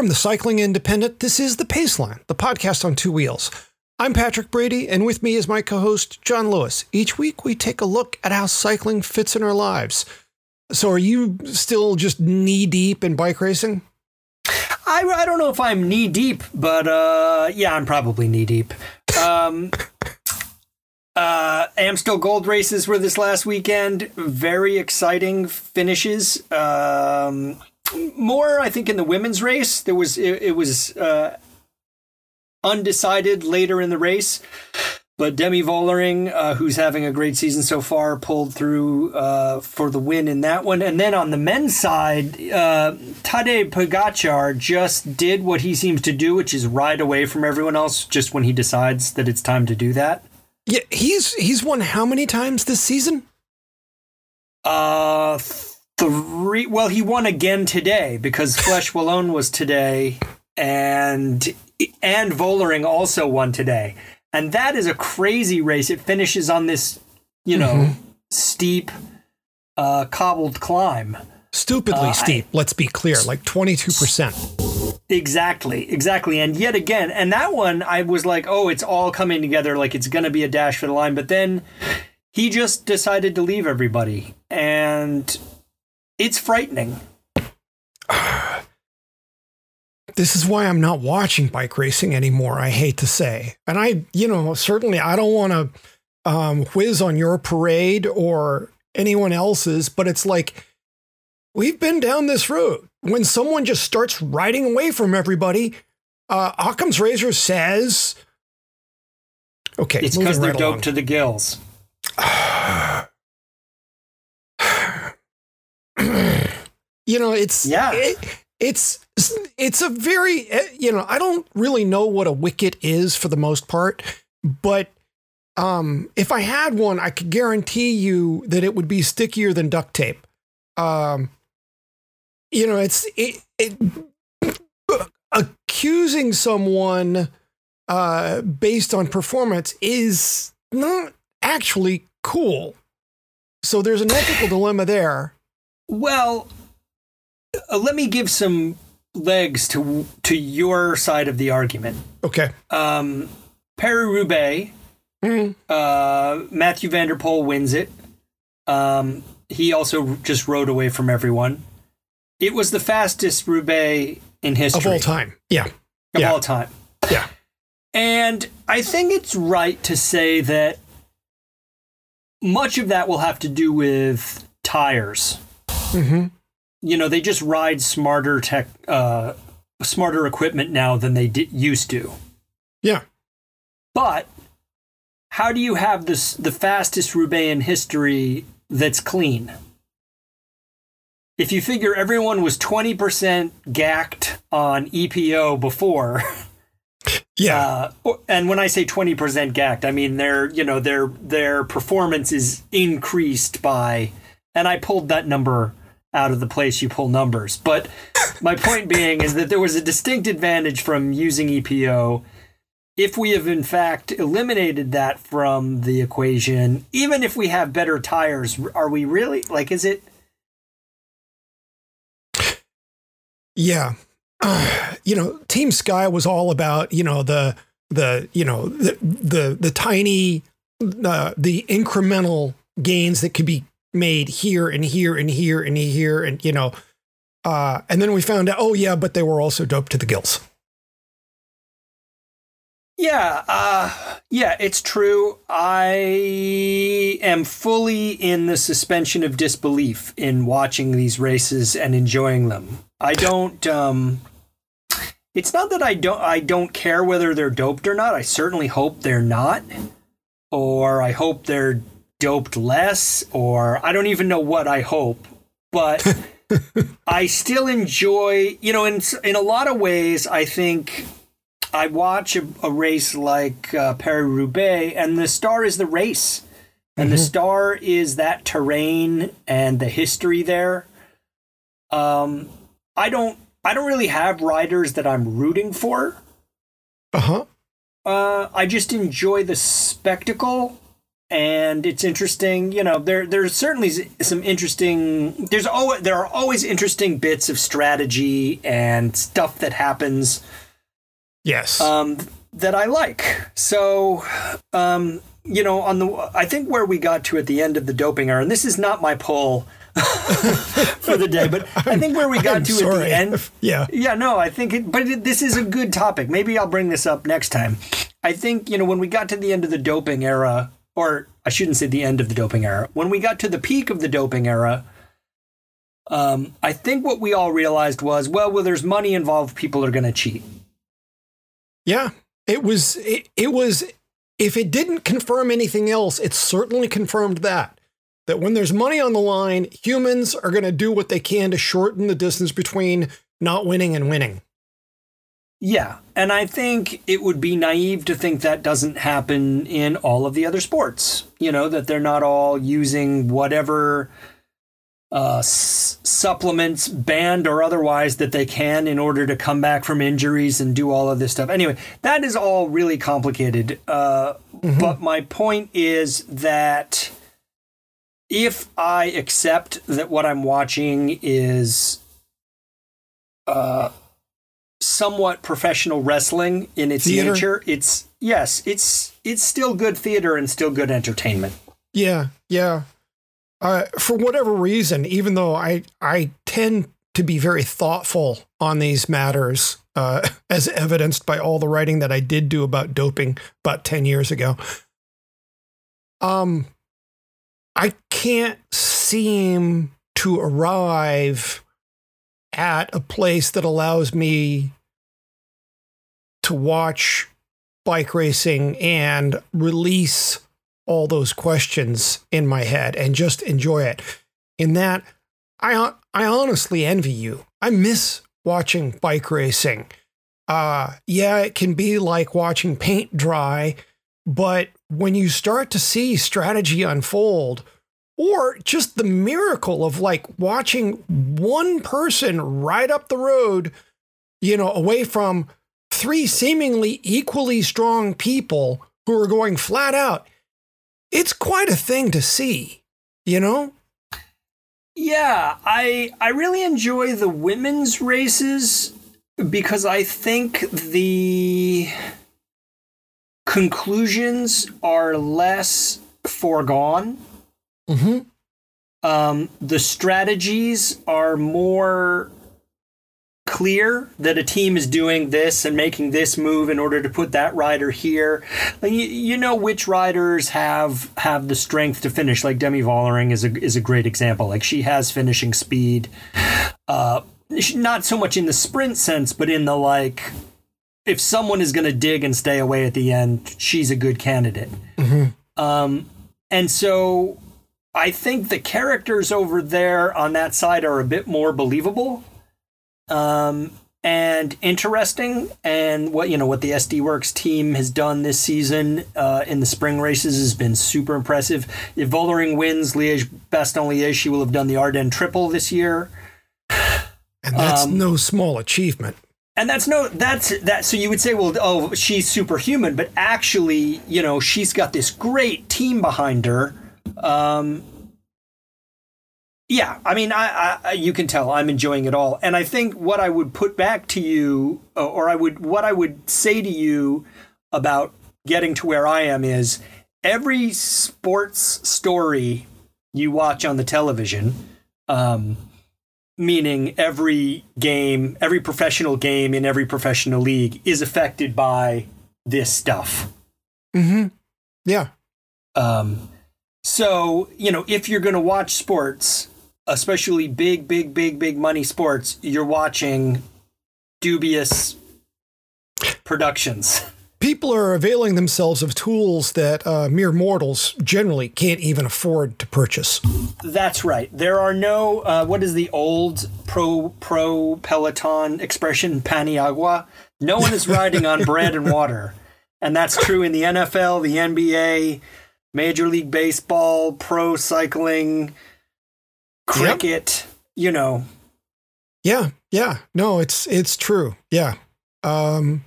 From the Cycling Independent, this is The Paceline, the podcast on two wheels. I'm Patrick Brady, and with me is my co host, John Lewis. Each week, we take a look at how cycling fits in our lives. So, are you still just knee deep in bike racing? I, I don't know if I'm knee deep, but uh, yeah, I'm probably knee deep. Um, uh, Amstel Gold races were this last weekend. Very exciting finishes. Um, more, I think, in the women's race. There was it, it was uh, undecided later in the race, but Demi Vollering, uh, who's having a great season so far, pulled through uh, for the win in that one. And then on the men's side, uh, Tadej Pogacar just did what he seems to do, which is ride away from everyone else just when he decides that it's time to do that. Yeah, he's he's won how many times this season? Uh three. Well, he won again today because Flèche Wallonne was today, and and Vollering also won today, and that is a crazy race. It finishes on this, you know, mm-hmm. steep, uh, cobbled climb. Stupidly uh, steep. I, let's be clear, like twenty two percent. Exactly, exactly. And yet again, and that one, I was like, oh, it's all coming together. Like it's going to be a dash for the line. But then he just decided to leave everybody. And it's frightening. this is why I'm not watching bike racing anymore. I hate to say, and I, you know, certainly I don't want to um, whiz on your parade or anyone else's, but it's like we've been down this road. When someone just starts riding away from everybody, uh, Occam's razor says, "Okay, it's because they're right doped to the gills." you know, it's yeah. It, it's it's a very you know I don't really know what a wicket is for the most part, but um, if I had one, I could guarantee you that it would be stickier than duct tape. Um, you know, it's it, it accusing someone uh, based on performance is not actually cool. So there's an ethical dilemma there. Well, uh, let me give some legs to to your side of the argument. Okay. Um, Paris Roubaix. Mm-hmm. Uh, Mathieu van der Poel wins it. Um, he also just rode away from everyone. It was the fastest Roubaix in history of all time. Yeah, of yeah. all time. Yeah. And I think it's right to say that much of that will have to do with tires. Mm-hmm. You know they just ride smarter tech uh smarter equipment now than they did, used to. Yeah. But how do you have this the fastest roubaix in history that's clean? If you figure everyone was 20% gacked on epo before yeah. uh, and when i say 20% gacked i mean their you know their their performance is increased by and i pulled that number out of the place you pull numbers. But my point being is that there was a distinct advantage from using EPO. If we have in fact eliminated that from the equation, even if we have better tires, are we really like? Is it? Yeah, uh, you know, Team Sky was all about you know the the you know the the, the tiny uh, the incremental gains that could be made here and here and here and here and you know uh, and then we found out oh yeah but they were also doped to the gills. Yeah uh, yeah it's true. I am fully in the suspension of disbelief in watching these races and enjoying them. I don't um it's not that I don't I don't care whether they're doped or not. I certainly hope they're not, or I hope they're doped less, or I don't even know what I hope. But I still enjoy, you know, in in a lot of ways, I think I watch a, a race like uh, Paris Roubaix, and the star is the race, and mm-hmm. the star is that terrain and the history there. Um, I don't, I don't really have riders that I'm rooting for. Uh-huh. Uh I just enjoy the spectacle and it's interesting. You know, there there's certainly some interesting. There's always there are always interesting bits of strategy and stuff that happens. Yes. Um, that I like. So, um, you know, on the I think where we got to at the end of the doping era, and this is not my poll. for the day, but I think where we got I'm to sorry. at the end, yeah, yeah, no, I think, it, but it, this is a good topic. Maybe I'll bring this up next time. I think you know when we got to the end of the doping era, or I shouldn't say the end of the doping era. When we got to the peak of the doping era, um, I think what we all realized was, well, well, there's money involved. People are going to cheat. Yeah, it was. It, it was. If it didn't confirm anything else, it certainly confirmed that that when there's money on the line, humans are going to do what they can to shorten the distance between not winning and winning. Yeah, and I think it would be naive to think that doesn't happen in all of the other sports. You know, that they're not all using whatever uh, s- supplements, banned or otherwise, that they can in order to come back from injuries and do all of this stuff. Anyway, that is all really complicated. Uh, mm-hmm. But my point is that if I accept that what I'm watching is. Uh, somewhat professional wrestling in its theater. nature. It's yes, it's it's still good theater and still good entertainment. Yeah, yeah. Uh, for whatever reason, even though I I tend to be very thoughtful on these matters, uh, as evidenced by all the writing that I did do about doping about ten years ago. Um, I can't seem to arrive at a place that allows me to watch bike racing and release all those questions in my head and just enjoy it. In that, I I honestly envy you. I miss watching bike racing. Uh, yeah, it can be like watching paint dry, but when you start to see strategy unfold, or just the miracle of like watching one person ride up the road, you know, away from three seemingly equally strong people who are going flat out. It's quite a thing to see, you know? Yeah, I I really enjoy the women's races because I think the conclusions are less foregone Mm-hmm. Um, the strategies are more clear that a team is doing this and making this move in order to put that rider here. Like you, you know which riders have have the strength to finish. Like Demi Vollering is a is a great example. Like she has finishing speed. Uh, not so much in the sprint sense, but in the like, if someone is going to dig and stay away at the end, she's a good candidate. Mm-hmm. Um, and so I think the characters over there on that side are a bit more believable um, and interesting. And what you know what the SD Worx team has done this season uh, in the spring races has been super impressive. If Vollering wins Liège Bastogne Liège, she will have done the Ardennes Triple this year. And that's um, no small achievement. And that's no that's that so you would say well oh she's superhuman but actually you know she's got this great team behind her um, yeah, I mean, I, I, you can tell I'm enjoying it all, and I think what I would put back to you, uh, or I would what I would say to you about getting to where I am is every sports story you watch on the television, um, meaning every game, every professional game in every professional league is affected by this stuff. Hmm. Yeah. Um, so, you know, if you're going to watch sports, especially big, big, big, big money sports, you're watching dubious productions. People are availing themselves of tools that uh, mere mortals generally can't even afford to purchase. That's right. There are no uh, what is the old pro pro Peloton expression paniagua? No one is riding on bread and water. And that's true in the NFL, the NBA, Major League Baseball, pro cycling, cricket, yep. you know. Yeah, yeah. No, it's it's true. Yeah. Um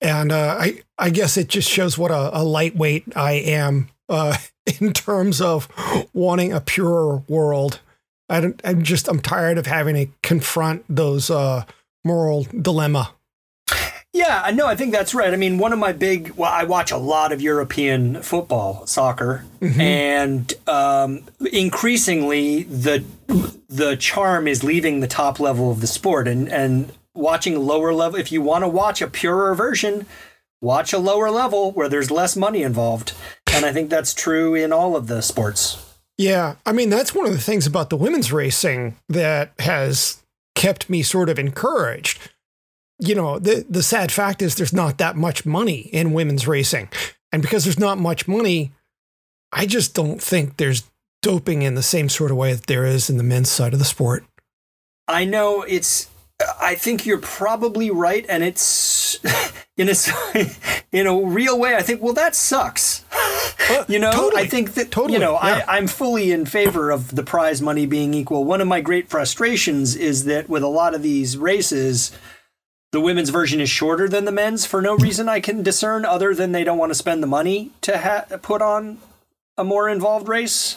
and uh, I I guess it just shows what a, a lightweight I am uh, in terms of wanting a purer world. I am just I'm tired of having to confront those uh, moral dilemma. Yeah, I know. I think that's right. I mean, one of my big well, I watch a lot of European football, soccer, mm-hmm. and um, increasingly the the charm is leaving the top level of the sport, and and watching lower level. If you want to watch a purer version, watch a lower level where there's less money involved. And I think that's true in all of the sports. Yeah. I mean, that's one of the things about the women's racing that has kept me sort of encouraged. You know, the, the sad fact is there's not that much money in women's racing. And because there's not much money, I just don't think there's doping in the same sort of way that there is in the men's side of the sport. I know it's I think you're probably right, and it's in a in a real way. I think well, that sucks. Uh, you know, totally. I think that totally. you know yeah. I, I'm fully in favor of the prize money being equal. One of my great frustrations is that with a lot of these races, the women's version is shorter than the men's for no reason I can discern, other than they don't want to spend the money to ha- put on a more involved race.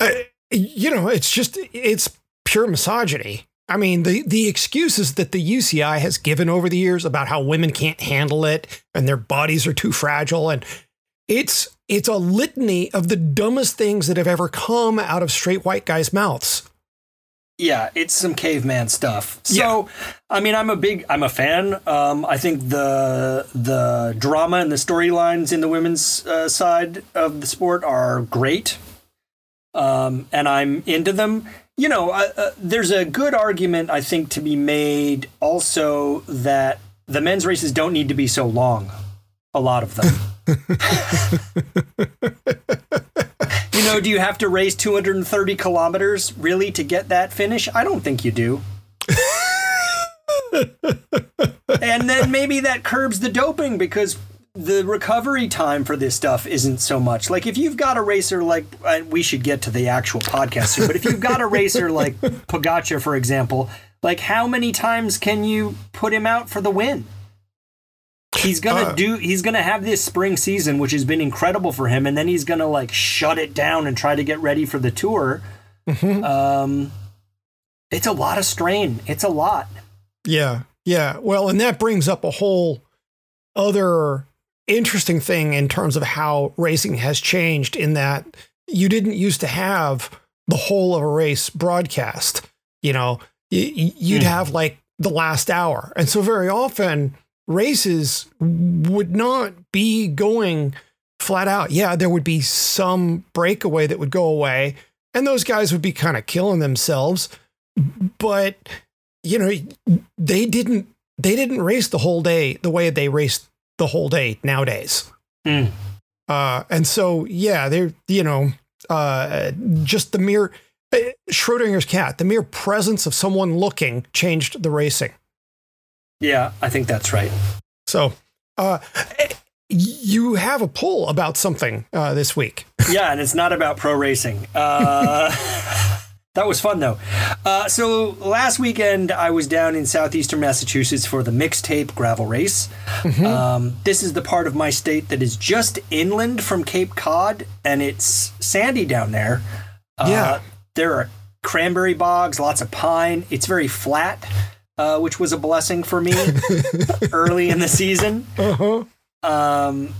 Uh, you know, it's just it's pure misogyny. I mean, the, the excuses that the UCI has given over the years about how women can't handle it and their bodies are too fragile. And it's it's a litany of the dumbest things that have ever come out of straight white guys' mouths. Yeah, it's some caveman stuff. So, yeah. I mean, I'm a big, I'm a fan. Um, I think the the drama and the storylines in the women's uh, side of the sport are great, um, and I'm into them you know, uh, uh, there's a good argument, I think, to be made also that the men's races don't need to be so long. A lot of them. you know, do you have to race 230 kilometers really to get that finish? I don't think you do. and then maybe that curbs the doping because the recovery time for this stuff isn't so much. Like if you've got a racer like we should get to the actual podcast here, but if you've got a racer like Pogacar, for example, like how many times can you put him out for the win? He's gonna uh, do. He's gonna have this spring season, which has been incredible for him, and then he's gonna like shut it down and try to get ready for the tour. Mm-hmm. Um, it's a lot of strain. It's a lot. Yeah, yeah. Well, and that brings up a whole other interesting thing in terms of how racing has changed in that you didn't used to have the whole of a race broadcast. You know, you'd mm. have like the last hour. And so very often races would not be going flat out. Yeah, there would be some breakaway that would go away and those guys would be kind of killing themselves. But you know, they didn't they didn't race the whole day the way they raced the whole day nowadays. Mm. Uh, and so, yeah, they're, you know, uh, just the mere uh, Schrodinger's cat, the mere presence of someone looking changed the racing. Yeah, I think that's right. So, uh, you have a poll about something uh, this week. yeah, and it's not about pro racing. Uh, That was fun though. Uh, so last weekend I was down in southeastern Massachusetts for the mixtape gravel race. Mm-hmm. Um, this is the part of my state that is just inland from Cape Cod, and it's sandy down there. Uh, yeah, there are cranberry bogs, lots of pine. It's very flat, uh, which was a blessing for me early in the season. Uh-huh. Um,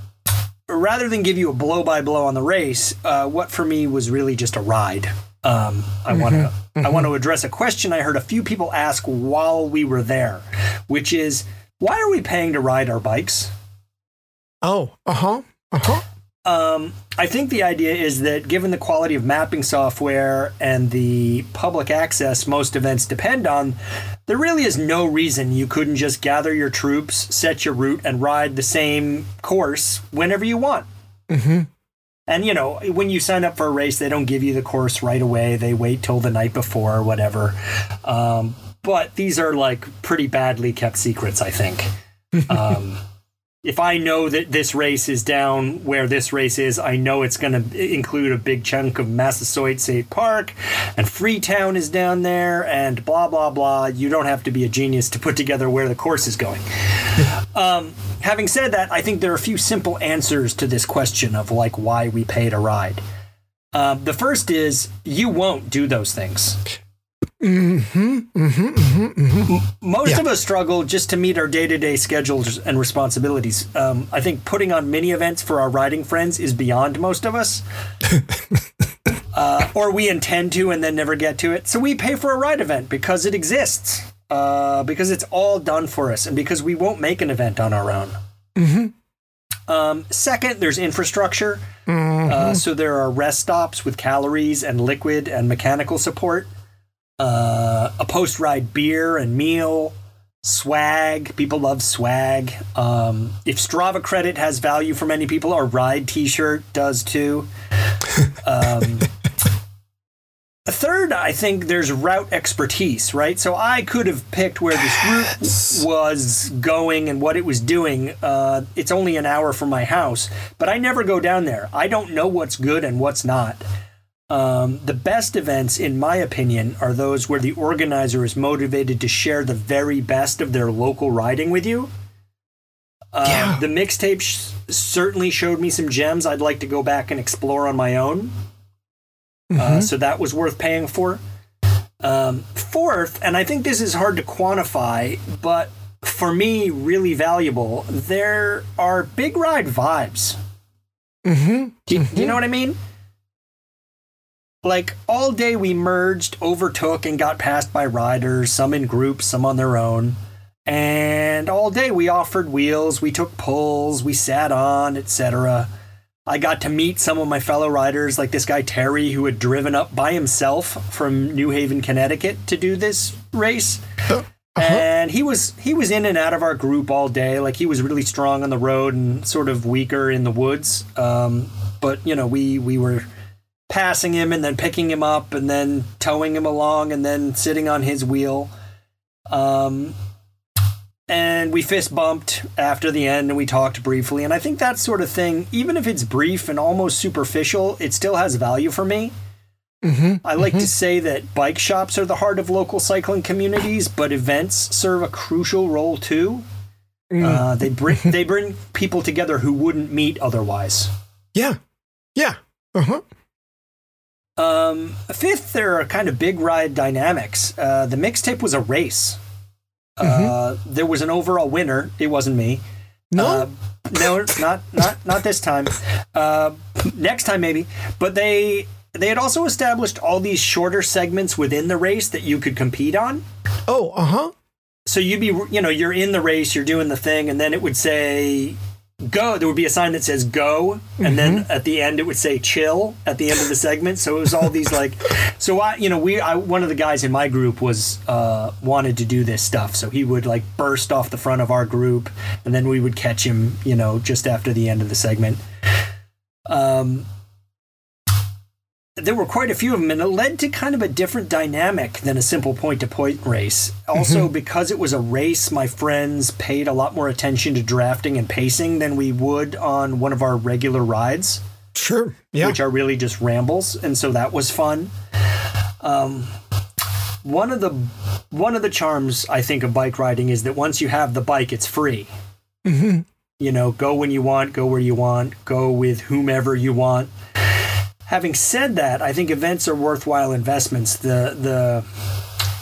rather than give you a blow by blow on the race, uh, what for me was really just a ride. Um, I mm-hmm. want to mm-hmm. I want to address a question I heard a few people ask while we were there, which is why are we paying to ride our bikes? Oh, uh huh, uh huh. Um, I think the idea is that given the quality of mapping software and the public access most events depend on, there really is no reason you couldn't just gather your troops, set your route, and ride the same course whenever you want. Mm-hmm. And you know, when you sign up for a race, they don't give you the course right away. They wait till the night before or whatever. Um, but these are like pretty badly kept secrets, I think. Um, if I know that this race is down where this race is, I know it's going to include a big chunk of Massasoit State Park, and Freetown is down there, and blah blah blah. You don't have to be a genius to put together where the course is going. um, having said that, I think there are a few simple answers to this question of like why we pay to ride. Um, the first is you won't do those things. Mm-hmm. Mm-hmm. Mm-hmm. mm-hmm. Most yeah. of us struggle just to meet our day-to-day schedules and responsibilities. Um, I think putting on mini events for our riding friends is beyond most of us. uh, or we intend to and then never get to it. So we pay for a ride event because it exists. Uh, because it's all done for us and because we won't make an event on our own. Mm-hmm. Um, second, there's infrastructure. Mm-hmm. Uh, so there are rest stops with calories and liquid and mechanical support uh, a post ride beer and meal, swag. People love swag. Um, if Strava credit has value for many people, our ride t shirt does too. Um, a third, I think there's route expertise, right? So I could have picked where this route was going and what it was doing. Uh, it's only an hour from my house, but I never go down there. I don't know what's good and what's not. Um, the best events, in my opinion, are those where the organizer is motivated to share the very best of their local riding with you. Uh, yeah. The mixtape sh- certainly showed me some gems I'd like to go back and explore on my own. Uh, mm-hmm. Uh, so that was worth paying for. Um, fourth, and I think this is hard to quantify, but for me, really valuable, there are big ride vibes. Mm-hmm. Do, mm-hmm. do you know what I mean? Like all day we merged, overtook, and got passed by riders, some in groups, some on their own. And all day we offered wheels, we took pulls, we sat on, etc. I got to meet some of my fellow riders, like this guy Terry, who had driven up by himself from New Haven, Connecticut, to do this race. Uh-huh. And he was he was in and out of our group all day. Like he was really strong on the road and sort of weaker in the woods. Um, but you know, we we were passing him and then picking him up and then towing him along and then sitting on his wheel. Um, and we fist bumped after the end and we talked briefly. And I think that sort of thing, even if it's brief and almost superficial, it still has value for me. Mm-hmm, I like mm-hmm. to say that bike shops are the heart of local cycling communities, but events serve a crucial role too. Mm. Uh, they bring they bring people together who wouldn't meet otherwise. Yeah, yeah, uh huh. Um, fifth, there are kind of big ride dynamics. Uh, the mixtape was a race. Uh, mm-hmm. there was an overall winner. It wasn't me. No, uh, no, not not not this time. Uh, next time maybe. But they they had also established all these shorter segments within the race that you could compete on. Oh, uh huh. So you'd be, you know, you're in the race, you're doing the thing, and then it would say go there would be a sign that says go and mm-hmm. then at the end it would say chill at the end of the segment. So it was all these like so i you know we I, one of the guys in my group was uh, wanted to do this stuff. So he would like burst off the front of our group and then we would catch him you know just after the end of the segment. Um there were quite a few of them, and it led to kind of a different dynamic than a simple point to point race. Also, mm-hmm. because it was a race, my friends paid a lot more attention to drafting and pacing than we would on one of our regular rides. Sure. Yeah. Which are really just rambles. And so that was fun. Um, one of the one of the charms I think of bike riding is that once you have the bike, it's free. Mm-hmm. You know, go when you want, go where you want, go with whomever you want having said that, I think events are worthwhile investments. The the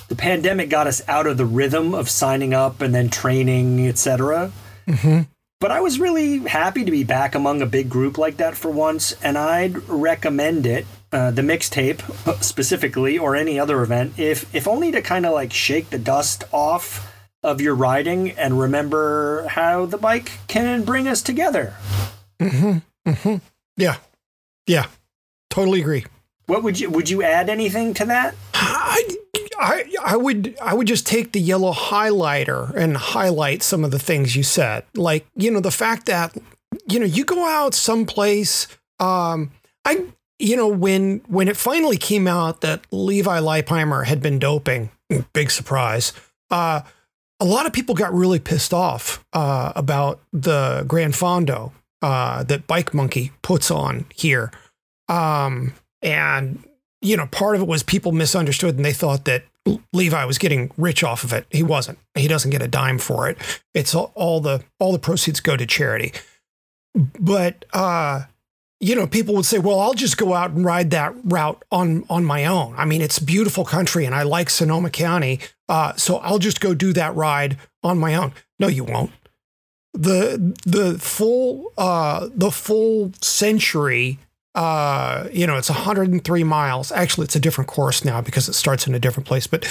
the pandemic got us out of the rhythm of signing up and then training, etc. Mm-hmm. But I was really happy to be back among a big group like that for once, and I'd recommend it. Uh, the mixtape specifically, or any other event, if if only to kind of like shake the dust off of your riding and remember how the bike can bring us together. Mm-hmm. Mm-hmm. Yeah, yeah. Totally agree. What would you would you add anything to that? I, I, I would I would just take the yellow highlighter and highlight some of the things you said. Like, you know, the fact that, you know, you go out someplace, um, I you know, when when it finally came out that Levi Leipheimer had been doping, big surprise, uh, a lot of people got really pissed off uh, about the Gran Fondo uh, that Bike Monkey puts on here. Um, and, you know, part of it was people misunderstood and they thought that Levi was getting rich off of it. He wasn't. He doesn't get a dime for it. It's all, all the all the proceeds go to charity. But uh, you know, people would say, "Well, I'll just go out and ride that route on on my own." I mean, it's beautiful country, and I like Sonoma County, uh, so I'll just go do that ride on my own. No, you won't. the The full uh, the full century uh, you know, it's 103 miles. Actually, it's a different course now because it starts in a different place. But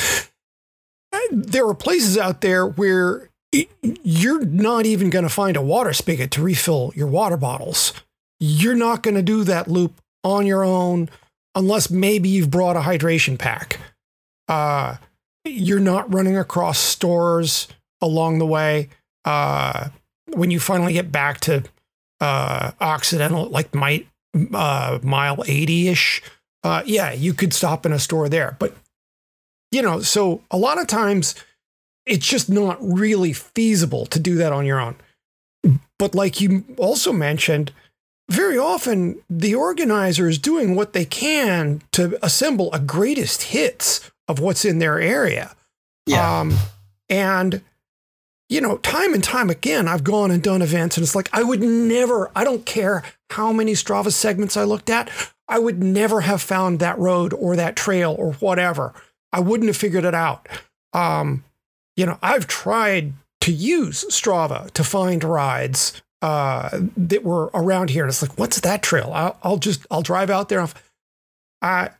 uh, there are places out there where you're not even going to find a water spigot to refill your water bottles. You're not going to do that loop on your own unless maybe you've brought a hydration pack. Uh, you're not running across stores along the way. Uh, when you finally get back to uh, Occidental, like might uh, mile 80 ish, uh, yeah, you could stop in a store there. But, you know, so a lot of times it's just not really feasible to do that on your own. But, like you also mentioned, very often the organizer is doing what they can to assemble a greatest hits of what's in their area. Yeah. Um, and you know, time and time again, I've gone and done events, and it's like I would never, I don't care how many Strava segments I looked at, I would never have found that road or that trail or whatever. I wouldn't have figured it out. Um, you know, I've tried to use Strava to find rides uh, that were around here, and it's like, what's that trail? I'll, I'll just, I'll drive out there. I,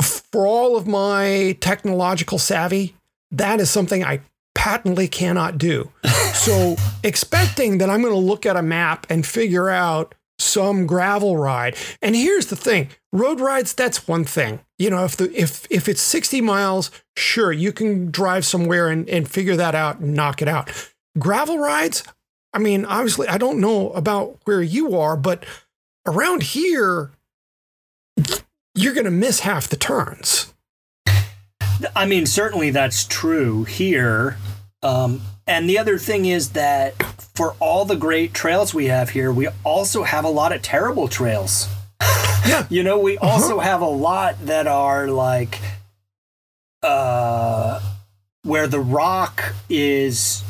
for all of my technological savvy, that is something I patently cannot do. so expecting that I'm going to look at a map and figure out some gravel ride. And here's the thing, road rides that's one thing. You know, if the if if it's 60 miles, sure, you can drive somewhere and, and figure that out and knock it out. Gravel rides, I mean, obviously I don't know about where you are, but around here you're going to miss half the turns. I mean, certainly that's true here. Um, and the other thing is that for all the great trails we have here, we also have a lot of terrible trails. Yeah. you know, we uh-huh. also have a lot that are like uh where the rock is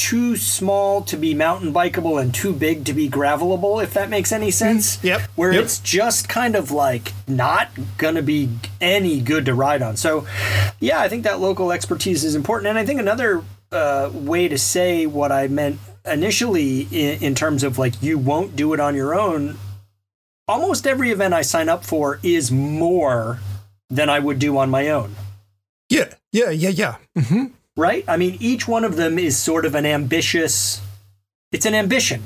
too small to be mountain bikeable and too big to be gravelable, if that makes any sense. Mm, yep. Where yep. it's just kind of like not gonna be any good to ride on. So, yeah, I think that local expertise is important. And I think another uh, way to say what I meant initially in, in terms of like you won't do it on your own. Almost every event I sign up for is more than I would do on my own. Yeah, yeah, yeah, yeah. Mm-hmm right? I mean, each one of them is sort of an ambitious. It's an ambition.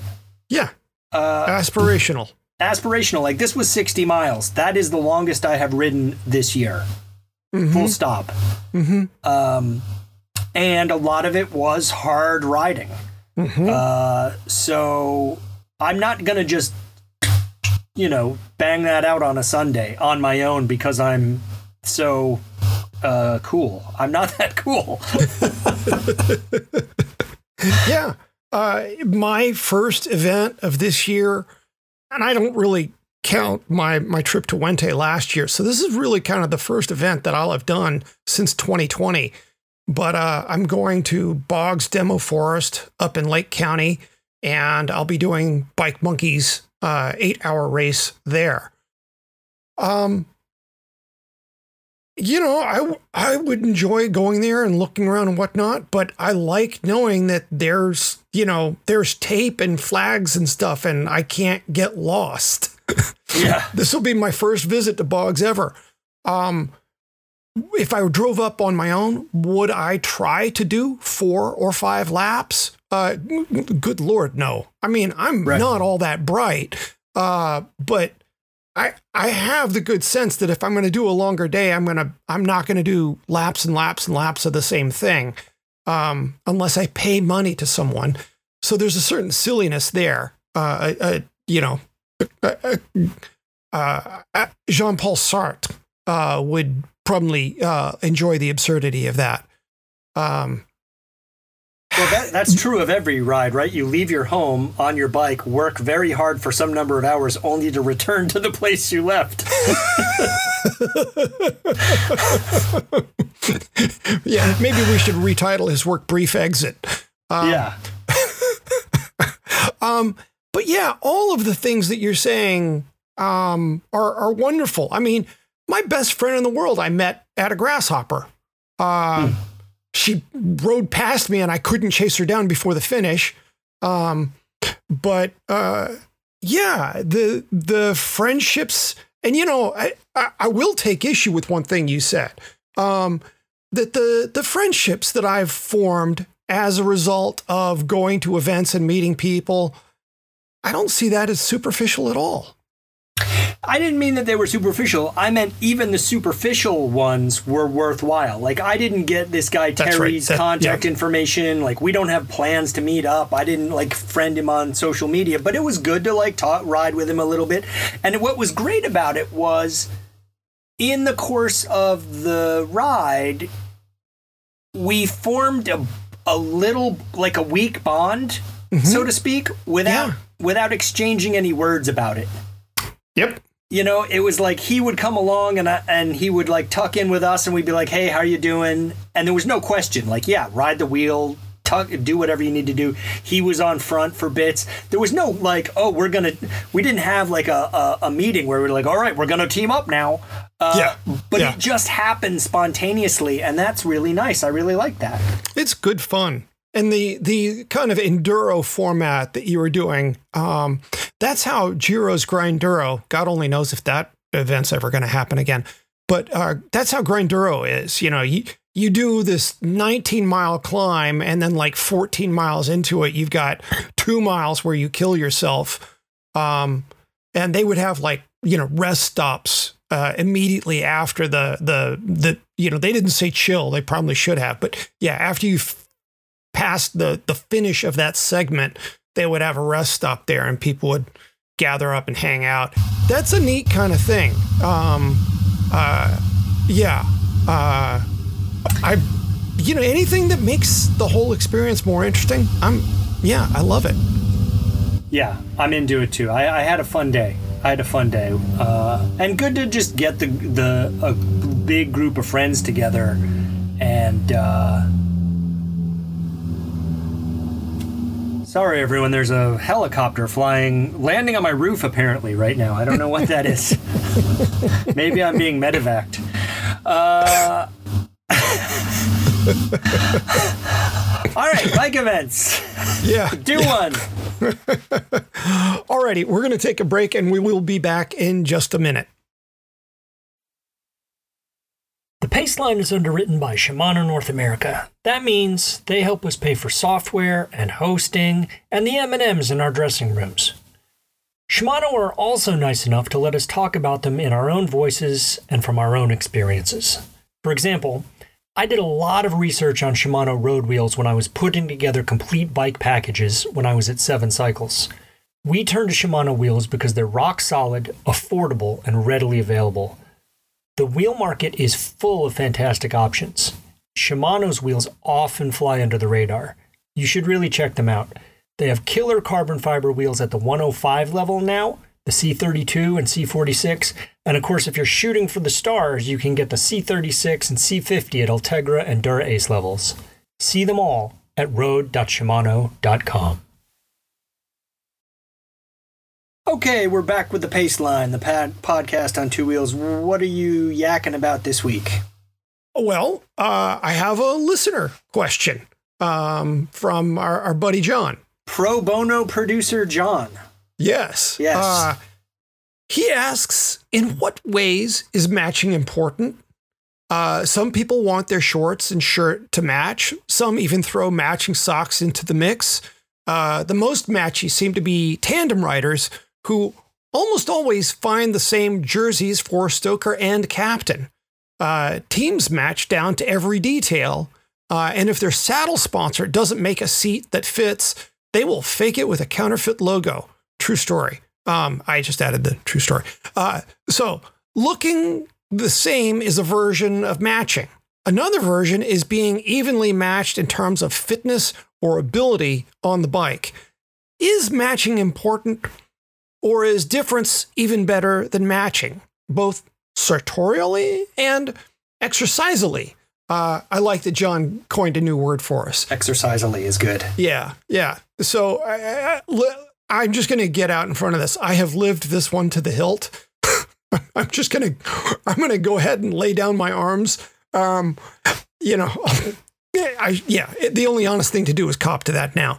Yeah. Uh, aspirational. Aspirational. Like this was 60 miles. That is the longest I have ridden this year. Mm-hmm. Full stop. Mm-hmm. Um, and a lot of it was hard riding. Mm-hmm. Uh, so I'm not going to just, you know, bang that out on a Sunday on my own because I'm so uh, cool. I'm not that cool. yeah. Uh, my first event of this year, and I don't really count my my trip to Wente last year. So this is really kind of the first event that I'll have done since 2020. But uh, I'm going to Boggs Demo Forest up in Lake County, and I'll be doing Bike Monkeys uh, eight hour race there. Um, you know, I I would enjoy going there and looking around and whatnot, but I like knowing that there's you know there's tape and flags and stuff, and I can't get lost. Yeah, this will be my first visit to Boggs ever. Um, if I drove up on my own, would I try to do four or five laps? Uh, good lord, no. I mean, I'm right. not all that bright, uh, but I I have the good sense that if I'm going to do a longer day, I'm gonna I'm not going to do laps and laps and laps of the same thing, um, unless I pay money to someone. So there's a certain silliness there. Uh, uh, you know, uh, uh, uh Jean Paul Sartre uh, would probably uh, enjoy the absurdity of that. Um, well, that, that's true of every ride, right? You leave your home on your bike, work very hard for some number of hours, only to return to the place you left. yeah, maybe we should retitle his work "Brief Exit." Um, yeah. um, but yeah, all of the things that you're saying um, are are wonderful. I mean, my best friend in the world I met at a grasshopper. Uh, hmm she rode past me and I couldn't chase her down before the finish. Um, but uh, yeah, the the friendships, and you know, I, I, I will take issue with one thing you said. Um, that the the friendships that I've formed as a result of going to events and meeting people, I don't see that as superficial at all. I didn't mean that they were superficial. I meant even the superficial ones were worthwhile. Like I didn't get this guy Terry's right. that, contact yeah. information. Like we don't have plans to meet up. I didn't like friend him on social media, but it was good to like talk ride with him a little bit. And what was great about it was in the course of the ride we formed a, a little like a weak bond, mm-hmm. so to speak, without yeah. without exchanging any words about it. Yep you know, it was like he would come along and I, and he would like tuck in with us, and we'd be like, "Hey, how are you doing?" And there was no question, like, "Yeah, ride the wheel, tuck, do whatever you need to do." He was on front for bits. There was no like, "Oh, we're gonna." We didn't have like a a, a meeting where we are like, "All right, we're gonna team up now." Uh, yeah, but yeah. it just happened spontaneously, and that's really nice. I really like that. It's good fun and the the kind of enduro format that you were doing um, that's how Giro's Grinduro God only knows if that event's ever going to happen again but uh, that's how Grinduro is you know you you do this 19 mile climb and then like 14 miles into it you've got two miles where you kill yourself um, and they would have like you know rest stops uh, immediately after the the the you know they didn't say chill they probably should have but yeah after you past the the finish of that segment, they would have a rest stop there, and people would gather up and hang out. That's a neat kind of thing. Um, uh, yeah, uh, I, you know, anything that makes the whole experience more interesting. I'm, yeah, I love it. Yeah, I'm into it too. I, I had a fun day. I had a fun day, uh, and good to just get the the a big group of friends together, and uh, Sorry, everyone. There's a helicopter flying, landing on my roof apparently right now. I don't know what that is. Maybe I'm being medevaced. Uh, all right, bike events. Yeah. Do one. Alrighty, we're going to take a break and we will be back in just a minute. The Paceline is underwritten by Shimano North America. That means they help us pay for software and hosting and the M&Ms in our dressing rooms. Shimano are also nice enough to let us talk about them in our own voices and from our own experiences. For example, I did a lot of research on Shimano road wheels when I was putting together complete bike packages when I was at Seven Cycles. We turned to Shimano wheels because they're rock solid, affordable, and readily available. The wheel market is full of fantastic options. Shimano's wheels often fly under the radar. You should really check them out. They have killer carbon fiber wheels at the 105 level now, the C32 and C46, and of course, if you're shooting for the stars, you can get the C36 and C50 at Ultegra and Dura Ace levels. See them all at road.shimano.com. Okay, we're back with the Pace Line, the pad- podcast on two wheels. What are you yakking about this week? Well, uh, I have a listener question um, from our, our, buddy John. Pro bono producer John. Yes. Yes. Uh, he asks In what ways is matching important? Uh, some people want their shorts and shirt to match, some even throw matching socks into the mix. Uh, the most matchy seem to be tandem riders who almost always find the same jerseys for Stoker and captain. Uh, teams match down to every detail. Uh, and if their saddle sponsor doesn't make a seat that fits, they will fake it with a counterfeit logo. True story. Um, I just added the true story. Uh, so, looking the same is a version of matching. Another version is being evenly matched in terms of fitness or ability on the bike. Is matching important, or is difference even better than matching, both sartorially and exercisally? Uh, I like that John coined a new word for us. Exercisally is good. Yeah, yeah. So I, I, am just going to get out in front of this. I have lived this one to the hilt. I'm just going to, I'm going to go ahead and lay down my arms. Um, you know, I, yeah, the only honest thing to do is cop to that now.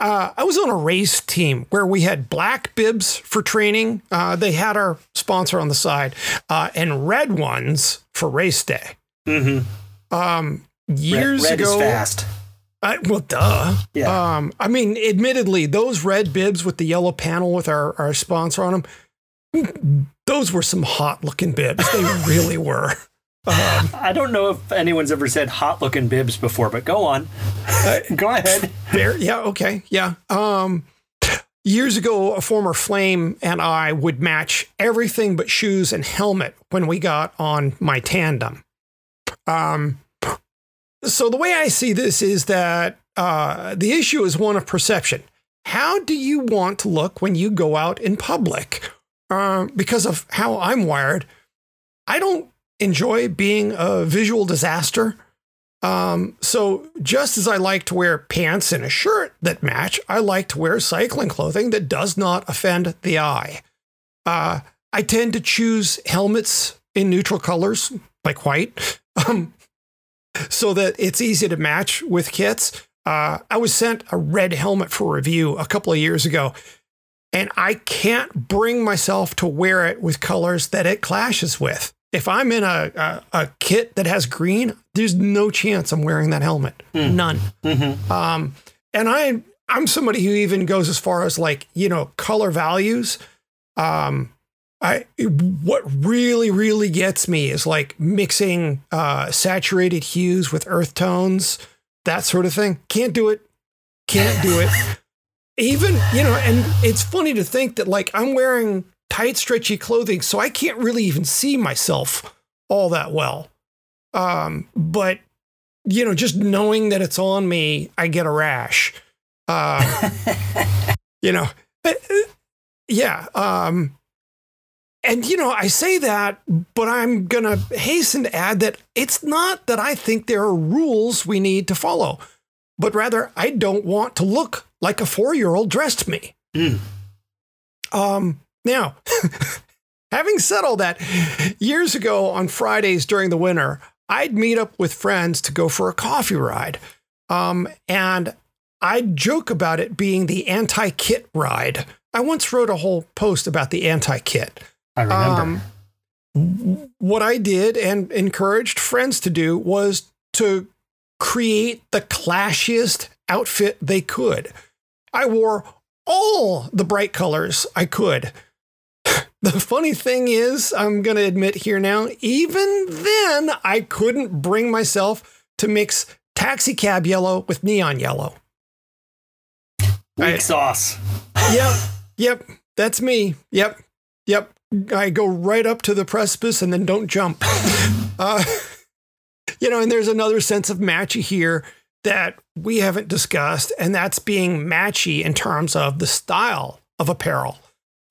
Uh, I was on a race team where we had black bibs for training. Uh, they had our sponsor on the side, uh, and red ones for race day. Mm-hmm. Um, years red, red ago, is fast. I, well, duh. Yeah. Um, I mean, admittedly, those red bibs with the yellow panel with our, our sponsor on them, those were some hot looking bibs. They really were. Um, I don't know if anyone's ever said hot looking bibs before, but go on. Uh, go ahead. There, yeah, okay, yeah. Um, years ago, a former flame and I would match everything but shoes and helmet when we got on my tandem. Um, so the way I see this is that uh, the issue is one of perception. How do you want to look when you go out in public? Uh, because of how I'm wired, I don't enjoy being a visual disaster. Um, so just as I like to wear pants and a shirt that match, I like to wear cycling clothing that does not offend the eye. Uh, I tend to choose helmets in neutral colors, like white, um, so that it's easy to match with kits. Uh, I was sent a red helmet for review a couple of years ago, and I can't bring myself to wear it with colors that it clashes with. If I'm in a, a, a kit that has green, there's no chance I'm wearing that helmet. Mm. None. Mm-hmm. Um, and I I'm somebody who even goes as far as like you know color values. Um, I what really really gets me is like mixing uh, saturated hues with earth tones, that sort of thing. Can't do it. Can't do it. even you know, and it's funny to think that like I'm wearing tight, stretchy clothing, so I can't really even see myself all that well. Um, but you know, just knowing that it's on me, I get a rash. Uh, you know, yeah. Um, and you know, I say that, but I'm gonna hasten to add that it's not that I think there are rules we need to follow, but rather I don't want to look like a four-year-old dressed me. Mm. Um, now, having said all that, years ago on Fridays during the winter, I'd meet up with friends to go for a coffee ride. Um, and I'd joke about it being the anti kit ride. I once wrote a whole post about the anti kit. I remember. Um, what I did and encouraged friends to do was to create the clashiest outfit they could. I wore all the bright colors I could. The funny thing is, I'm going to admit here now, even then, I couldn't bring myself to mix taxi cab yellow with neon yellow. Weak I- sauce. Yep, yep, that's me. Yep, yep. I go right up to the precipice and then don't jump. uh, you know, and there's another sense of matchy here that we haven't discussed, and that's being matchy in terms of the style of apparel.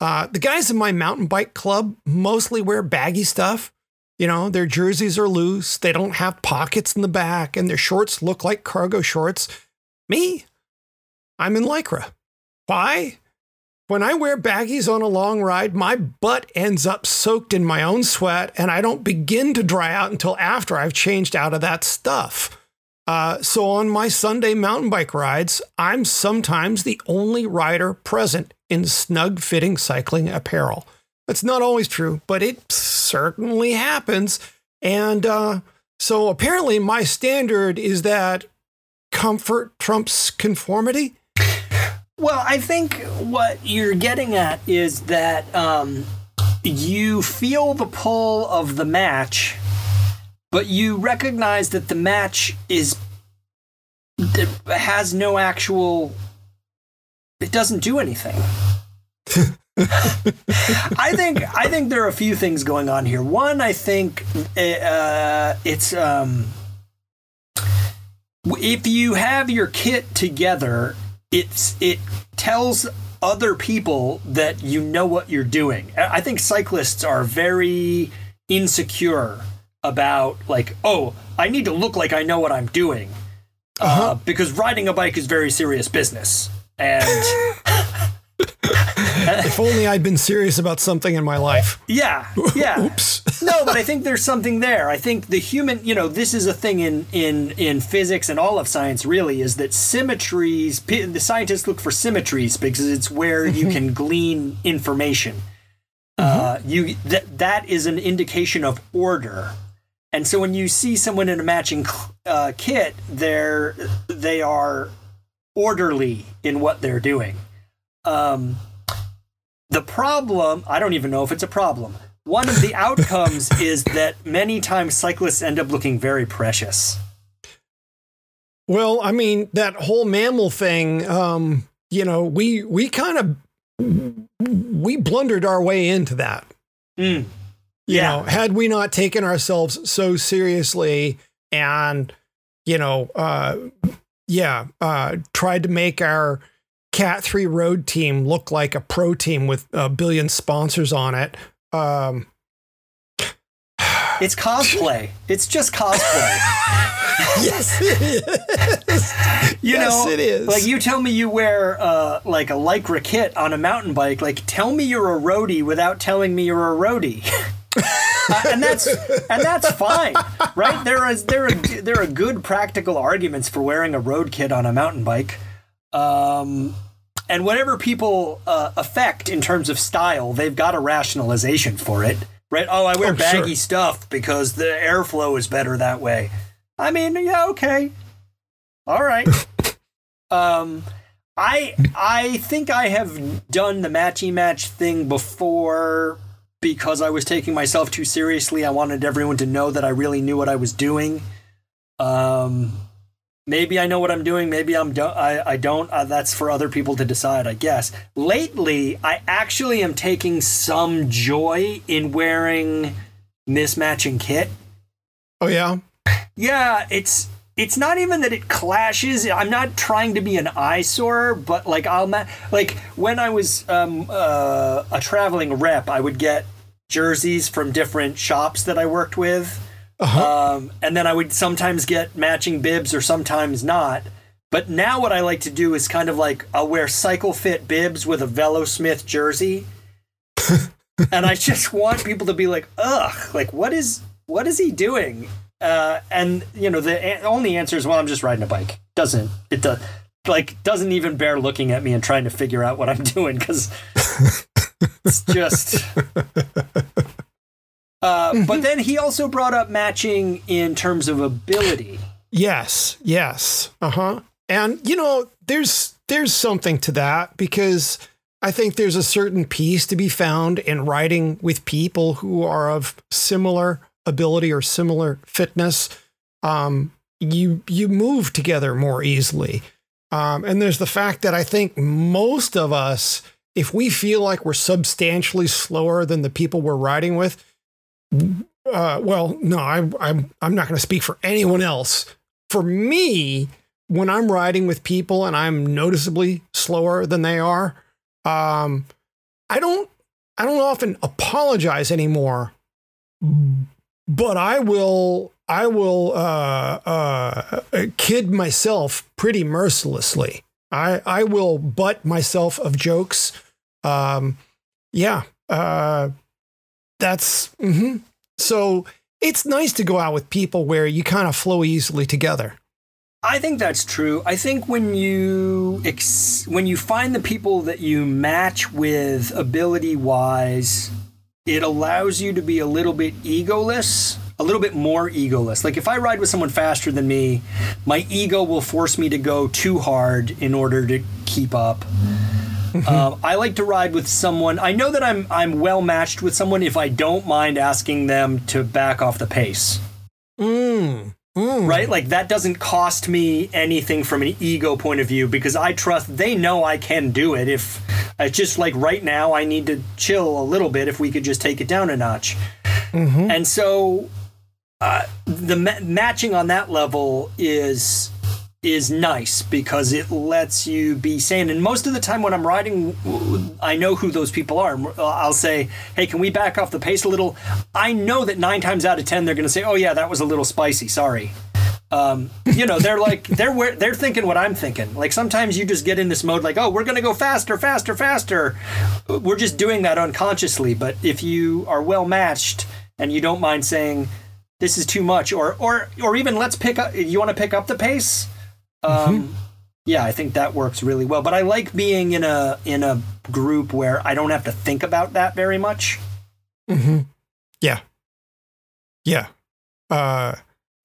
Uh, the guys in my mountain bike club mostly wear baggy stuff. You know, their jerseys are loose, they don't have pockets in the back, and their shorts look like cargo shorts. Me, I'm in Lycra. Why? When I wear baggies on a long ride, my butt ends up soaked in my own sweat, and I don't begin to dry out until after I've changed out of that stuff. Uh, so on my Sunday mountain bike rides, I'm sometimes the only rider present in snug fitting cycling apparel. That's not always true, but it certainly happens. And uh, so apparently, my standard is that comfort trumps conformity. Well, I think what you're getting at is that um, you feel the pull of the match, but you recognize that the match is has no actual. It doesn't do anything. I think I think there are a few things going on here. One, I think uh, it's um, if you have your kit together, it's it tells other people that you know what you're doing. I think cyclists are very insecure about like, oh, I need to look like I know what I'm doing, uh-huh. uh, because riding a bike is very serious business, and if only I'd been serious about something in my life. Yeah, yeah. Oops. no, but I think there's something there. I think the human, you know, this is a thing in in in physics and all of science. Really, is that symmetries? The scientists look for symmetries because it's where you mm-hmm. can glean information. Uh, mm-hmm. you that that is an indication of order. And so when you see someone in a matching uh, kit, they're they are orderly in what they're doing. Um, the problem, I don't even know if it's a problem. One of the outcomes is that many times cyclists end up looking very precious. Well, I mean, that whole MAMIL thing, um, you know, we we kind of we blundered our way into that. Mm. You yeah. know, had we not taken ourselves so seriously and, you know, uh, yeah, uh, tried to make our Cat 3 Road team look like a pro team with a billion sponsors on it. Um, it's cosplay. It's just cosplay. yes, it is. You yes, know, it is. Like you tell me you wear uh, like a lycra kit on a mountain bike. Like tell me you're a roadie without telling me you're a roadie. uh, and that's and that's fine, right? There is there are there are good practical arguments for wearing a road kit on a mountain bike. Um, and whatever people uh, affect in terms of style, they've got a rationalization for it, right? Oh, I wear oh, baggy sure. stuff because the airflow is better that way. I mean, yeah, okay, all right. um, I I think I have done the matchy match thing before because I was taking myself too seriously. I wanted everyone to know that I really knew what I was doing. Um, maybe I know what I'm doing. Maybe I'm do- I, I don't. Uh, that's for other people to decide, I guess. Lately, I actually am taking some joy in wearing mismatching kit. Oh yeah. Yeah, it's it's not even that it clashes. I'm not trying to be an eyesore, but like I'll ma- like when I was um, uh, a traveling rep, I would get jerseys from different shops that I worked with uh-huh. Um, and then I would sometimes get matching bibs or sometimes not. But now what I like to do is kind of like I'll wear cycle fit bibs with a Velo Smith jersey. and I just want people to be like, ugh, like what is what is he doing? Uh, and you know the a- only answer is well I'm just riding a bike. Doesn't it does like doesn't even bear looking at me and trying to figure out what I'm doing because it's just uh, but then he also brought up matching in terms of ability. Yes, yes, uh huh. And you know, there's there's something to that because I think there's a certain peace to be found in riding with people who are of similar ability or similar fitness. Um, you you move together more easily. Um, and there's the fact that I think most of us, if we feel like we're substantially slower than the people we're riding with, uh, well, no, I, I'm I'm not going to speak for anyone else. For me, when I'm riding with people and I'm noticeably slower than they are, um, I don't I don't often apologize anymore. But I will I will uh, uh, kid myself pretty mercilessly. I I will butt myself of jokes. Um, yeah, uh, that's mm-hmm. so. It's nice to go out with people where you kind of flow easily together. I think that's true. I think when you ex- when you find the people that you match with ability wise, it allows you to be a little bit egoless a little bit more egoless. Like if I ride with someone faster than me, my ego will force me to go too hard in order to keep up. Um, I like to ride with someone. I know that I'm I'm well matched with someone if I don't mind asking them to back off the pace. Mm. Mm. Right? Like that doesn't cost me anything from an ego point of view because I trust they know I can do it. If it's just like right now, I need to chill a little bit. If we could just take it down a notch, Mhm. and so uh, the ma- matching on that level is is nice because it lets you be sane. And most of the time when I'm riding, I know who those people are. I'll say, "Hey, can we back off the pace a little?" I know that nine times out of ten they're going to say, "Oh yeah, that was a little spicy. Sorry." Um, you know, they're like they're they're thinking what I'm thinking. Like sometimes you just get in this mode, like, "Oh, we're going to go faster, faster, faster." We're just doing that unconsciously. But if you are well matched and you don't mind saying, "This is too much," or or or even let's pick up. You want to pick up the pace? Um, yeah, I think that works really well. But I like being in a in a group where I don't have to think about that very much. hmm Yeah. Yeah. Uh,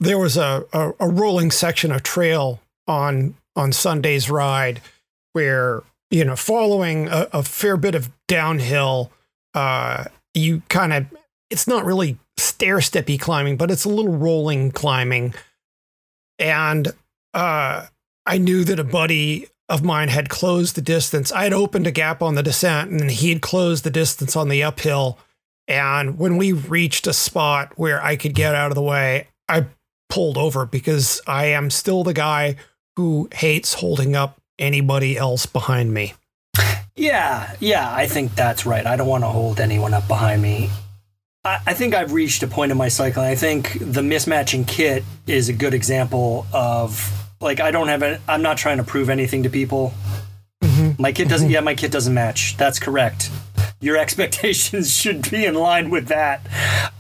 there was a, a, a rolling section of trail on on Sunday's ride where, you know, following a, a fair bit of downhill, uh, you kind of, it's not really stair steppy climbing, but it's a little rolling climbing. And uh, I knew that a buddy of mine had closed the distance. I had opened a gap on the descent and he had closed the distance on the uphill. And when we reached a spot where I could get out of the way, I pulled over because I am still the guy who hates holding up anybody else behind me. Yeah, yeah, I think that's right. I don't want to hold anyone up behind me. I, I think I've reached a point in my cycling. I think the mismatching kit is a good example of like I don't have a, I'm not trying to prove anything to people. My kit doesn't. Yeah, my kit doesn't match. That's correct. Your expectations should be in line with that.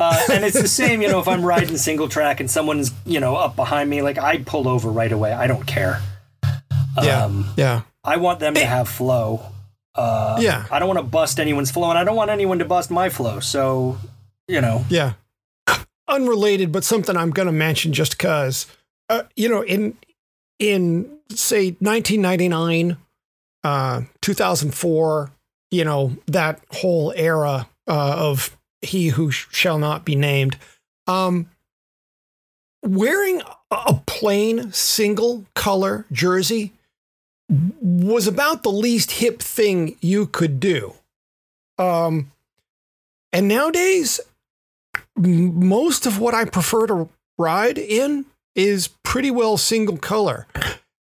Uh, and it's the same, you know, if I'm riding single track and someone's, you know, up behind me, like I pull over right away. I don't care. Yeah. Um, Yeah. I want them to have flow. Uh, Yeah. I don't want to bust anyone's flow, and I don't want anyone to bust my flow. So, you know, Yeah. Unrelated, but something I'm going to mention just because, uh, you know, in in say 1999, uh, 2004, you know, that whole era uh, of he who sh- shall not be named, um, wearing a- plain single color jersey was about the least hip thing you could do. Um, and nowadays, most of what I prefer to ride in is pretty well single color.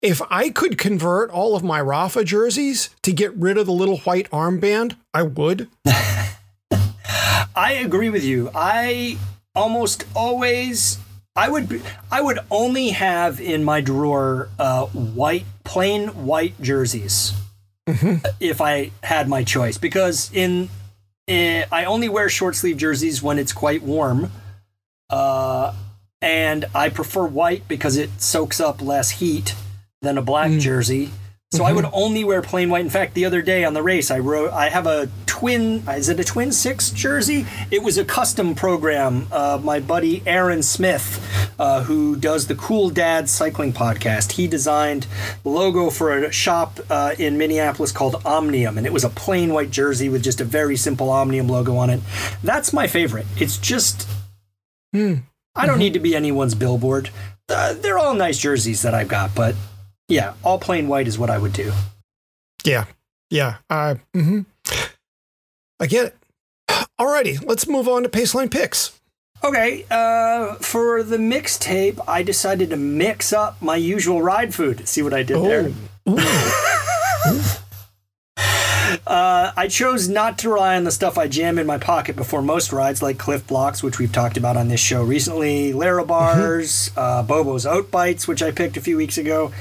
If I could convert all of my Rapha jerseys to get rid of the little white armband, I would. I agree with you. I almost always, I would, be, I would only have in my drawer uh, white, plain white jerseys if I had my choice, because in, Eh, I only wear short sleeve jerseys when it's quite warm. Uh, and I prefer white because it soaks up less heat than a black mm. jersey. So I mm-hmm. would only wear plain white. In fact, the other day on the race, I wrote I have a twin. Is it a Twin Six jersey? It was a custom program. Uh, my buddy Aaron Smith, uh, who does the Cool Dad Cycling podcast, he designed the logo for a shop uh, in Minneapolis called Omnium, and it was a plain white jersey with just a very simple Omnium logo on it. That's my favorite. It's just Hmm. I don't need to be anyone's billboard. Uh, they're all nice jerseys that I've got, but yeah, all plain white is what I would do. Yeah. Yeah. Uh, hmm I get it. Alrighty, let's move on to Paceline picks. Okay, uh, for the mixtape, I decided to mix up my usual ride food. See what I did there? Uh, I chose not to rely on the stuff I jam in my pocket before most rides, like Clif Bloks, which we've talked about on this show recently, Lara bars, uh, Bobo's Oat Bites, which I picked a few weeks ago.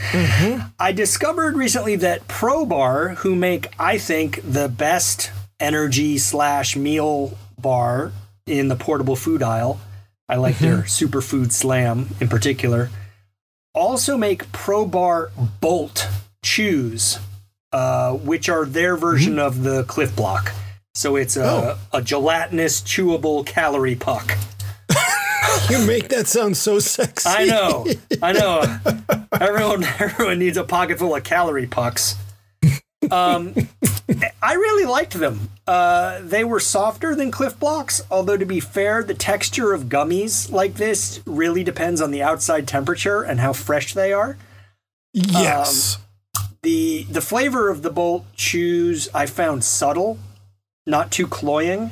I discovered recently that PROBAR, who make, I think, the best energy slash meal bar in the portable food aisle, I like their Superfood Slam in particular, also make PROBAR Bolt chews uh, which are their version of the Clif Blok. So it's a, a gelatinous, chewable calorie puck. You make that sound so sexy. I know, I know. Everyone, everyone needs a pocket full of calorie pucks. Um, I really liked them. Uh, they were softer than Clif Bloks, although to be fair, the texture of gummies like this really depends on the outside temperature and how fresh they are. Yes. the The flavor of the Bolt chews I found subtle, not too cloying.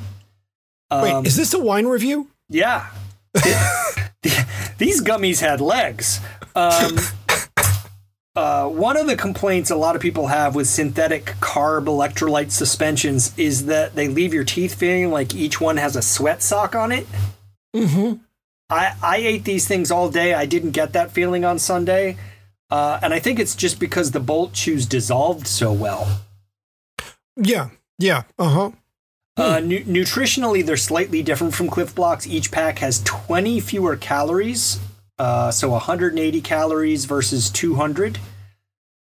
Wait, Um, is this a wine review? Yeah. These gummies had legs. Um, uh, one of the complaints a lot of people have with synthetic carb electrolyte suspensions is that they leave your teeth feeling like each one has a sweat sock on it. Mm-hmm. I, I ate these things all day. I didn't get that feeling on Sunday. Uh, and I think it's just because the Bolt chews dissolved so well. Yeah. Yeah. Uh huh. Uh, nu- nutritionally, they're slightly different from Clif Bloks. Each pack has 20 fewer calories, uh, so 180 calories versus 200.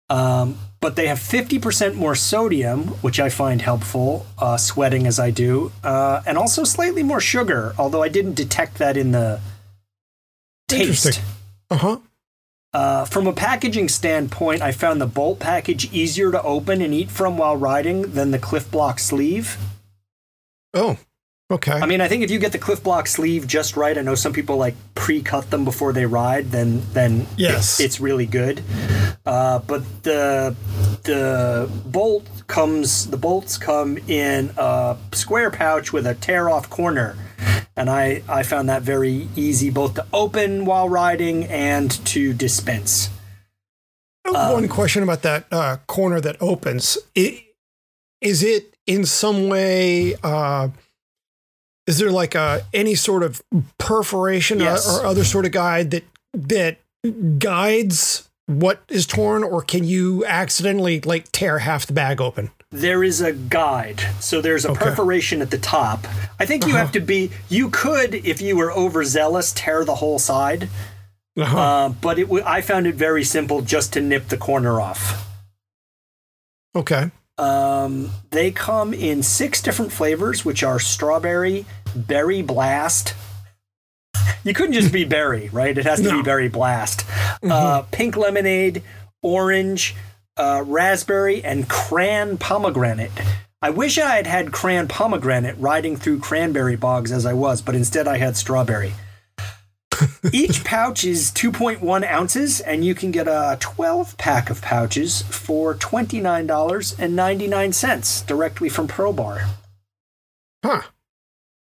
Um, but they have 50% more sodium, which I find helpful, uh, sweating as I do, uh, and also slightly more sugar, although I didn't detect that in the taste. Uh huh. Uh, from a packaging standpoint, I found the Bolt package easier to open and eat from while riding than the Clif Blok sleeve. Oh. Okay. I mean, I think if you get the Clif Blok sleeve just right, I know some people like pre-cut them before they ride. Then, then Yes. it- it's really good. Uh, but the the bolt comes, the bolts come in a square pouch with a tear-off corner, and I I found that very easy both to open while riding and to dispense. Oh, One question about that uh, corner that opens. I- Is it in some way? Uh, is there like a any sort of perforation Yes. or, or other sort of guide that that guides what is torn, or can you accidentally like tear half the bag open? There is a guide. So there's a Okay. perforation at the top. I think you have to be, you could, if you were overzealous, tear the whole side. Uh-huh. Uh, but it, w- I found it very simple just to nip the corner off. okay. Um, they come in six different flavors, which are strawberry, berry blast. You couldn't just be berry, right? It has to No. be berry blast. Uh, pink lemonade, orange, uh, raspberry, and cran pomegranate. I wish I had had cran pomegranate riding through cranberry bogs as I was, but instead I had strawberry. Each pouch is 2.1 ounces, and you can get a 12 pack of pouches for $29.99 directly from PROBAR. Huh.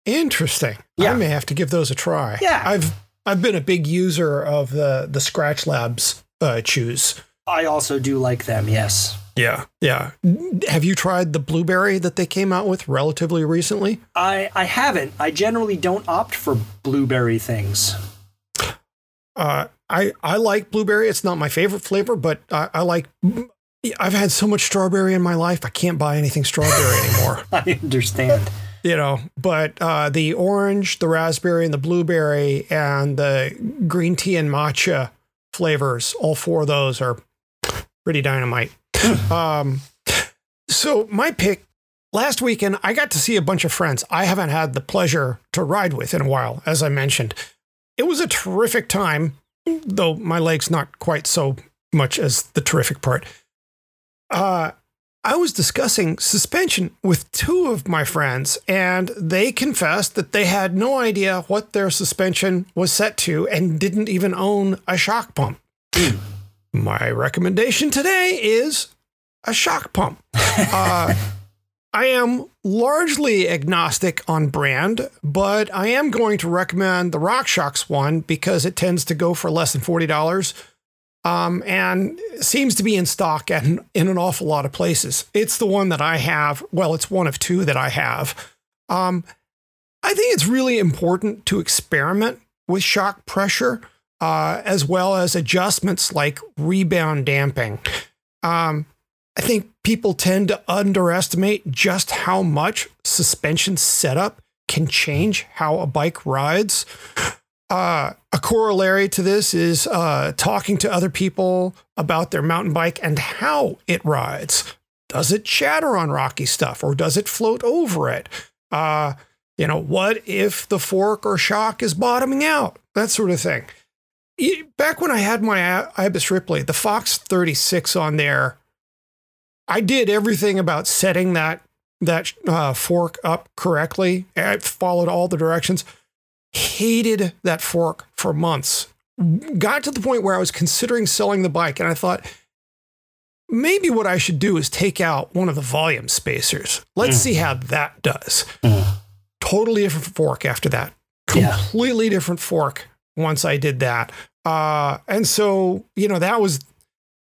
Interesting. Yeah. I may have to give those a try. Yeah. I've I've been a big user of the the Skratch Labs uh, chews. I also do like them, yes. Yeah. Yeah. Have you tried the blueberry that they came out with relatively recently? I, I haven't. I generally don't opt for blueberry things. Uh, I I like blueberry. It's not my favorite flavor, but I, I like. I've had so much strawberry in my life. I can't buy anything strawberry anymore. I understand. You know, but uh, the orange, the raspberry, and the blueberry, and the green tea and matcha flavors, all four of those are pretty dynamite. um, so my pick last weekend, I got to see a bunch of friends I haven't had the pleasure to ride with in a while, as I mentioned. It was a terrific time, though my legs not quite so much as the terrific part. Uh, I was discussing suspension with two of my friends, and they confessed that they had no idea what their suspension was set to and didn't even own a shock pump. my recommendation today is a shock pump. Uh, I am largely agnostic on brand, but I am going to recommend the RockShox one because it tends to go for less than $40 um, and seems to be in stock in, in an awful lot of places. It's the one that I have. Well, it's one of two that I have. Um, I think it's really important to experiment with shock pressure uh, as well as adjustments like rebound damping. Um, I think people tend to underestimate just how much suspension setup can change how a bike rides. Uh, a corollary to this is uh, talking to other people about their mountain bike and how it rides. Does it chatter on rocky stuff or does it float over it? Uh, You know, what if the fork or shock is bottoming out? That sort of thing. Back when I had my Ibis Ripley, the Fox 36 on there, I did everything about setting that that uh, fork up correctly. I followed all the directions. Hated that fork for months. Got to the point where I was considering selling the bike, and I thought maybe what I should do is take out one of the volume spacers. Let's mm. see how that does. Mm. Totally different fork after that. Completely yeah. different fork once I did that. Uh, and so, you know, that was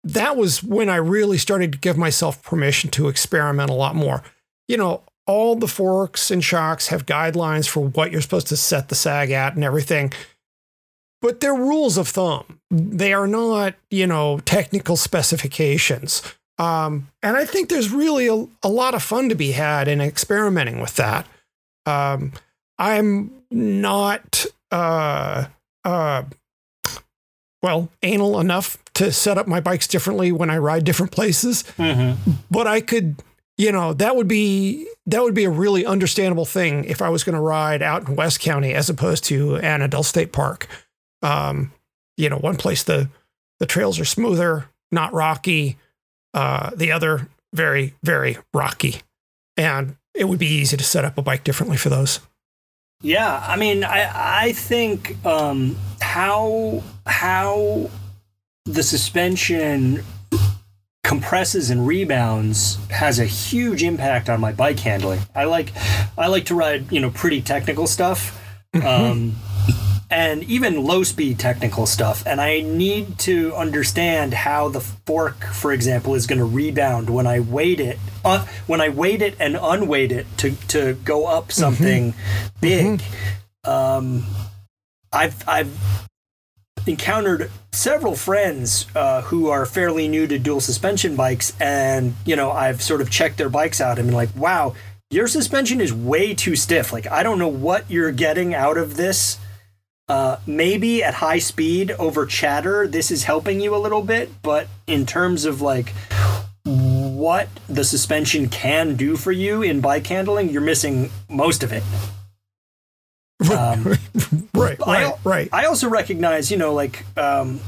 that was when I really started to give myself permission to experiment a lot more. You know, all the forks and shocks have guidelines for what you're supposed to set the sag at and everything. But they're rules of thumb. They are not, you know, technical specifications. Um, and I think there's really a, a, lot of fun to be had in experimenting with that. Um, I'm not, uh, uh, well, anal enough to set up my bikes differently when I ride different places. Mm-hmm. But I could, you know, that would be that would be a really understandable thing if I was going to ride out in West County as opposed to Annadel State Park. Um, you know, one place the the trails are smoother, not rocky. Uh, the other very very rocky, and it would be easy to set up a bike differently for those. Yeah, I mean, I I think um, how how the suspension compresses and rebounds has a huge impact on my bike handling. I like I like to ride you know pretty technical stuff. Mm-hmm. Um, and even low speed technical stuff. And I need to understand how the fork, for example, is going to rebound when I weight it, uh, when I weight it and unweight it to, to go up mm-hmm. something mm-hmm. big. Mm-hmm. Um, I've, I've encountered several friends uh, who are fairly new to dual suspension bikes. And, you know, I've sort of checked their bikes out and been like, wow, your suspension is way too stiff. Like, I don't know what you're getting out of this uh, maybe at high speed over chatter, this is helping you a little bit, but in terms of like what the suspension can do for you in bike handling, you're missing most of it. Um, right, right, I, right. I also recognize, you know, like um,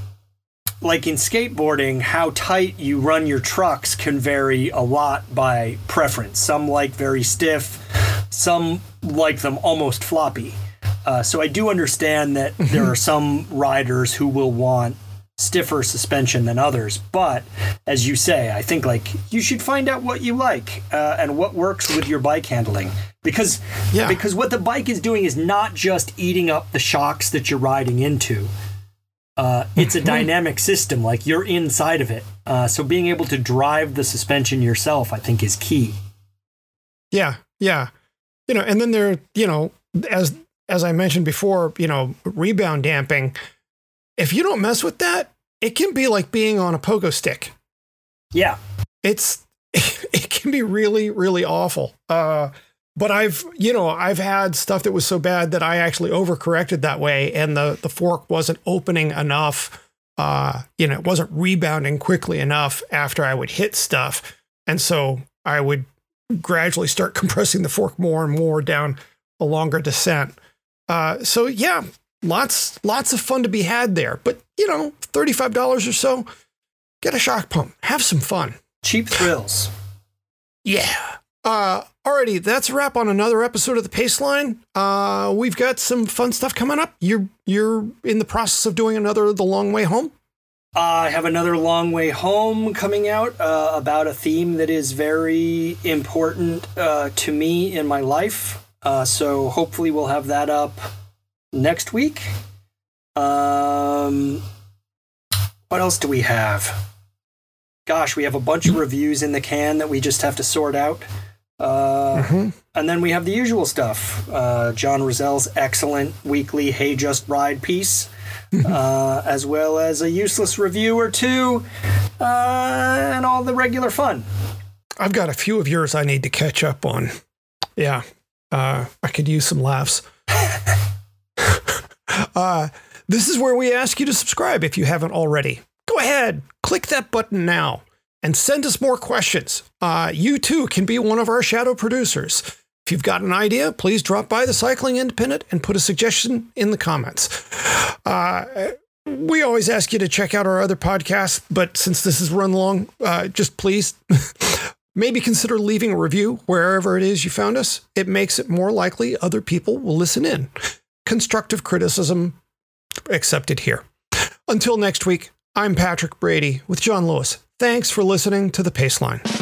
like in skateboarding, how tight you run your trucks can vary a lot by preference. Some like very stiff, some like them almost floppy. Uh, so I do understand that there are some riders who will want stiffer suspension than others. But as you say, I think like you should find out what you like uh, and what works with your bike handling. Because yeah. because what the bike is doing is not just eating up the shocks that you're riding into. Uh, it's a dynamic system, like you're inside of it. Uh, so being able to drive the suspension yourself, I think, is key. Yeah, yeah, you know, and then there, you know, as as I mentioned before, you know, rebound damping, if you don't mess with that, it can be like being on a pogo stick. Yeah. It's it can be really really awful. Uh but I've, you know, I've had stuff that was so bad that I actually overcorrected that way and the the fork wasn't opening enough uh, you know, it wasn't rebounding quickly enough after I would hit stuff. And so I would gradually start compressing the fork more and more down a longer descent. Uh, so yeah, lots lots of fun to be had there. But you know, thirty five dollars or so, get a shock pump, have some fun. Cheap thrills. Yeah. Uh, alrighty, that's a wrap on another episode of the Paceline. Uh, we've got some fun stuff coming up. You're you're in the process of doing another The Long Way Home. I have another Long Way Home coming out uh, about a theme that is very important uh, to me in my life. Uh, so hopefully we'll have that up next week. Um, what else do we have? Gosh, we have a bunch of reviews in the can that we just have to sort out. Uh, mm-hmm. And then we have the usual stuff. Uh, John Rozel's excellent weekly Hey Just Ride piece, mm-hmm. uh, as well as a useless review or two, uh, and all the regular fun. I've got a few of yours I need to catch up on. Yeah, uh, I could use some laughs. uh, this is where we ask you to subscribe if you haven't already. Go ahead, click that button now and send us more questions. Uh, you too can be one of our shadow producers. If you've got an idea, please drop by the Cycling Independent and put a suggestion in the comments. Uh, we always ask you to check out our other podcasts, but since this is run long, uh, just please maybe consider leaving a review wherever it is you found us. It makes it more likely other people will listen in. Constructive criticism accepted here. Until next week, I'm Patrick Brady with John Lewis. Thanks for listening to The Paceline.